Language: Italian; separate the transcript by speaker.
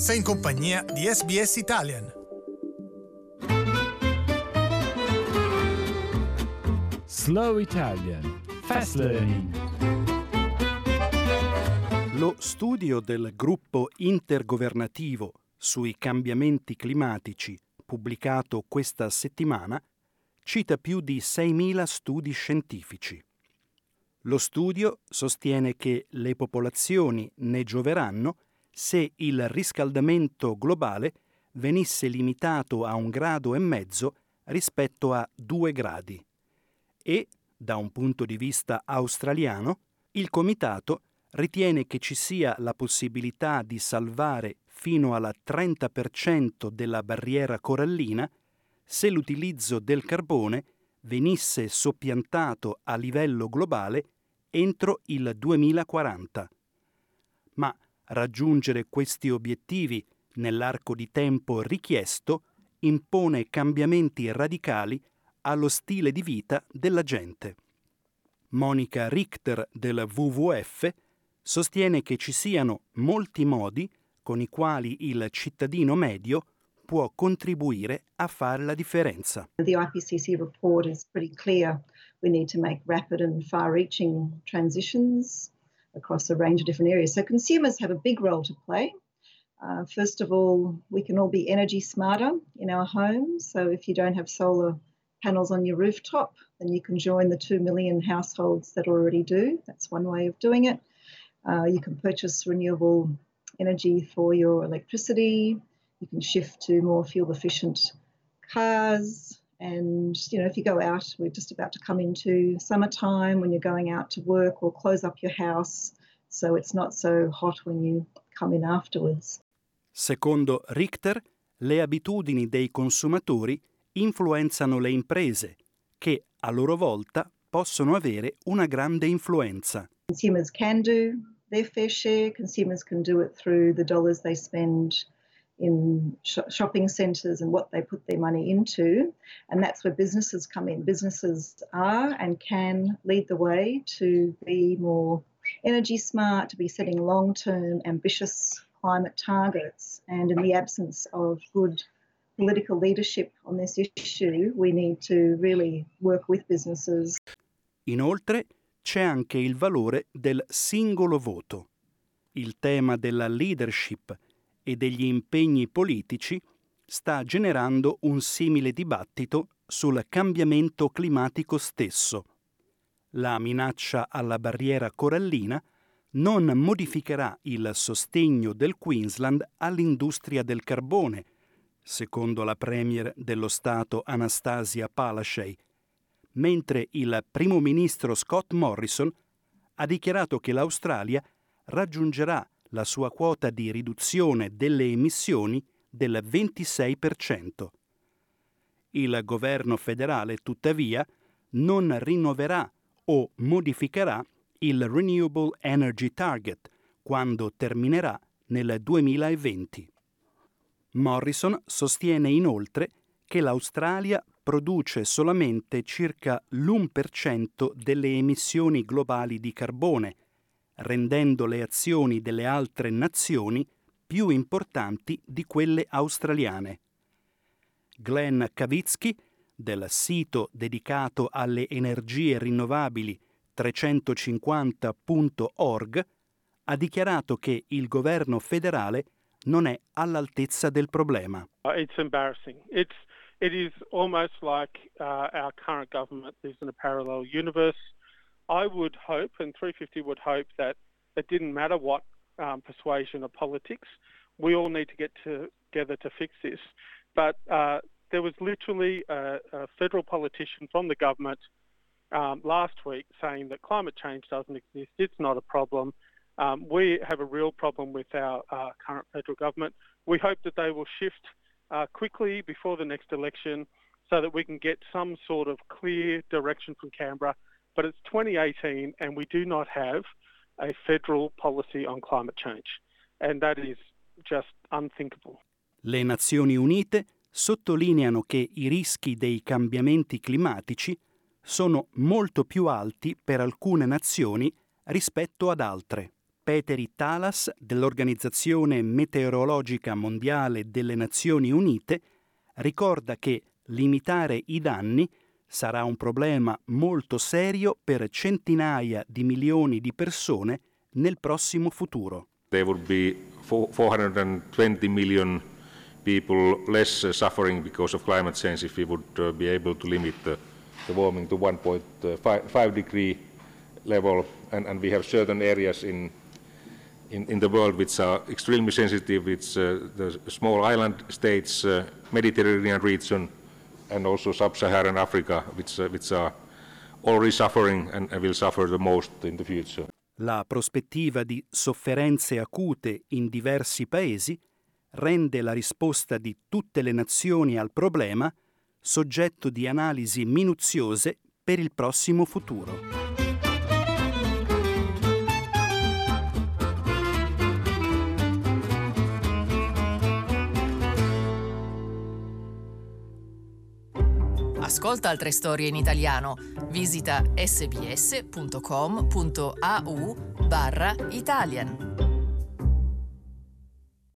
Speaker 1: Sei in compagnia di SBS Italian.
Speaker 2: Slow Italian Fast Learning.
Speaker 3: Lo studio del gruppo intergovernativo sui cambiamenti climatici pubblicato questa settimana cita più di 6.000 studi scientifici. Lo studio sostiene che le popolazioni ne gioveranno se il riscaldamento globale venisse limitato a un grado e mezzo rispetto a due gradi e, da un punto di vista australiano, il Comitato ritiene che ci sia la possibilità di salvare fino al 30% della barriera corallina se l'utilizzo del carbone venisse soppiantato a livello globale entro il 2040. Ma raggiungere questi obiettivi nell'arco di tempo richiesto impone cambiamenti radicali allo stile di vita della gente. Monica Richter del WWF sostiene che ci siano molti modi con i quali il cittadino medio può contribuire a fare la differenza.
Speaker 4: The IPCC report is pretty clear. We need to make rapid and far-reaching transitions across a range of different areas. So consumers have a big role to play. Uh, first of all, we can all be energy smarter in our homes. So if you don't have solar panels on your rooftop, then you can join the 2 million households that already do. That's one way of doing it. Uh, you can purchase renewable energy for your electricity. You can shift to more fuel efficient cars. And, you know, if you go out, we're just about to come into summertime when you're going out to work or close up your house so it's not so hot when you come in afterwards.
Speaker 3: Secondo Richter, le abitudini dei consumatori influenzano le imprese, che a loro volta possono avere una grande influenza.
Speaker 4: Consumers can do their fair share, consumers can do it through the dollars they spend in sh- shopping centres and what they put their money into. And that's where businesses come in. Businesses are and can lead the way to be more energy smart, to be setting long term, ambitious climate targets. And in the absence of good political leadership on this issue, we need to really work with businesses.
Speaker 3: Inoltre c'è anche il valore del singolo voto. Il tema della leadership e degli impegni politici sta generando un simile dibattito sul cambiamento climatico stesso. La minaccia alla barriera corallina non modificherà il sostegno del Queensland all'industria del carbone, secondo la Premier dello Stato Anastasia Palaszczuk, mentre il primo ministro Scott Morrison ha dichiarato che l'Australia raggiungerà la sua quota di riduzione delle emissioni del 26%. Il governo federale, tuttavia, non rinnoverà o modificherà il Renewable Energy Target quando terminerà nel 2020. Morrison sostiene inoltre che l'Australia produce solamente circa l'1% delle emissioni globali di carbone, rendendo le azioni delle altre nazioni più importanti di quelle australiane. Glenn Kavitsky, del sito dedicato alle energie rinnovabili 350.org, ha dichiarato che il governo federale non è all'altezza del problema.
Speaker 5: Uh, it's embarrassing. It's it is almost like uh, our current government lives in a parallel universe. I would hope, and 350 would hope, that it didn't matter what um, persuasion or politics, we all need to get together to fix this. But uh, there was literally a, a, federal politician from the government um, last week saying that climate change doesn't exist, it's not a problem. Um, we have a real problem with our uh, current federal government. We hope that they will shift uh, quickly before the next election so that we can get some sort of clear direction from Canberra. But it's 2018 and we do not have a federal policy on climate change. And that is just unthinkable.
Speaker 3: Le Nazioni Unite sottolineano che i rischi dei cambiamenti climatici sono molto più alti per alcune nazioni rispetto ad altre. Peteri Talas dell'Organizzazione Meteorologica Mondiale delle Nazioni Unite ricorda che limitare i danni sarà un problema molto serio per centinaia di milioni di persone nel prossimo futuro.
Speaker 6: There would be 420 million people less suffering because of climate change if we would uh, be able to limit the, the warming to 1.5 degree level and, and we have certain areas in in, in the world which are extremely sensitive. It's uh, the small island states, uh, Mediterranean region, and also sub-Saharan Africa, which, uh, which are already suffering and, will suffer the most in the future.
Speaker 3: La prospettiva di sofferenze acute in diversi paesi rende la risposta di tutte le nazioni al problema soggetto di analisi minuziose per il prossimo futuro.
Speaker 7: Ascolta altre storie in italiano. Visita sbs.com.au barra Italian.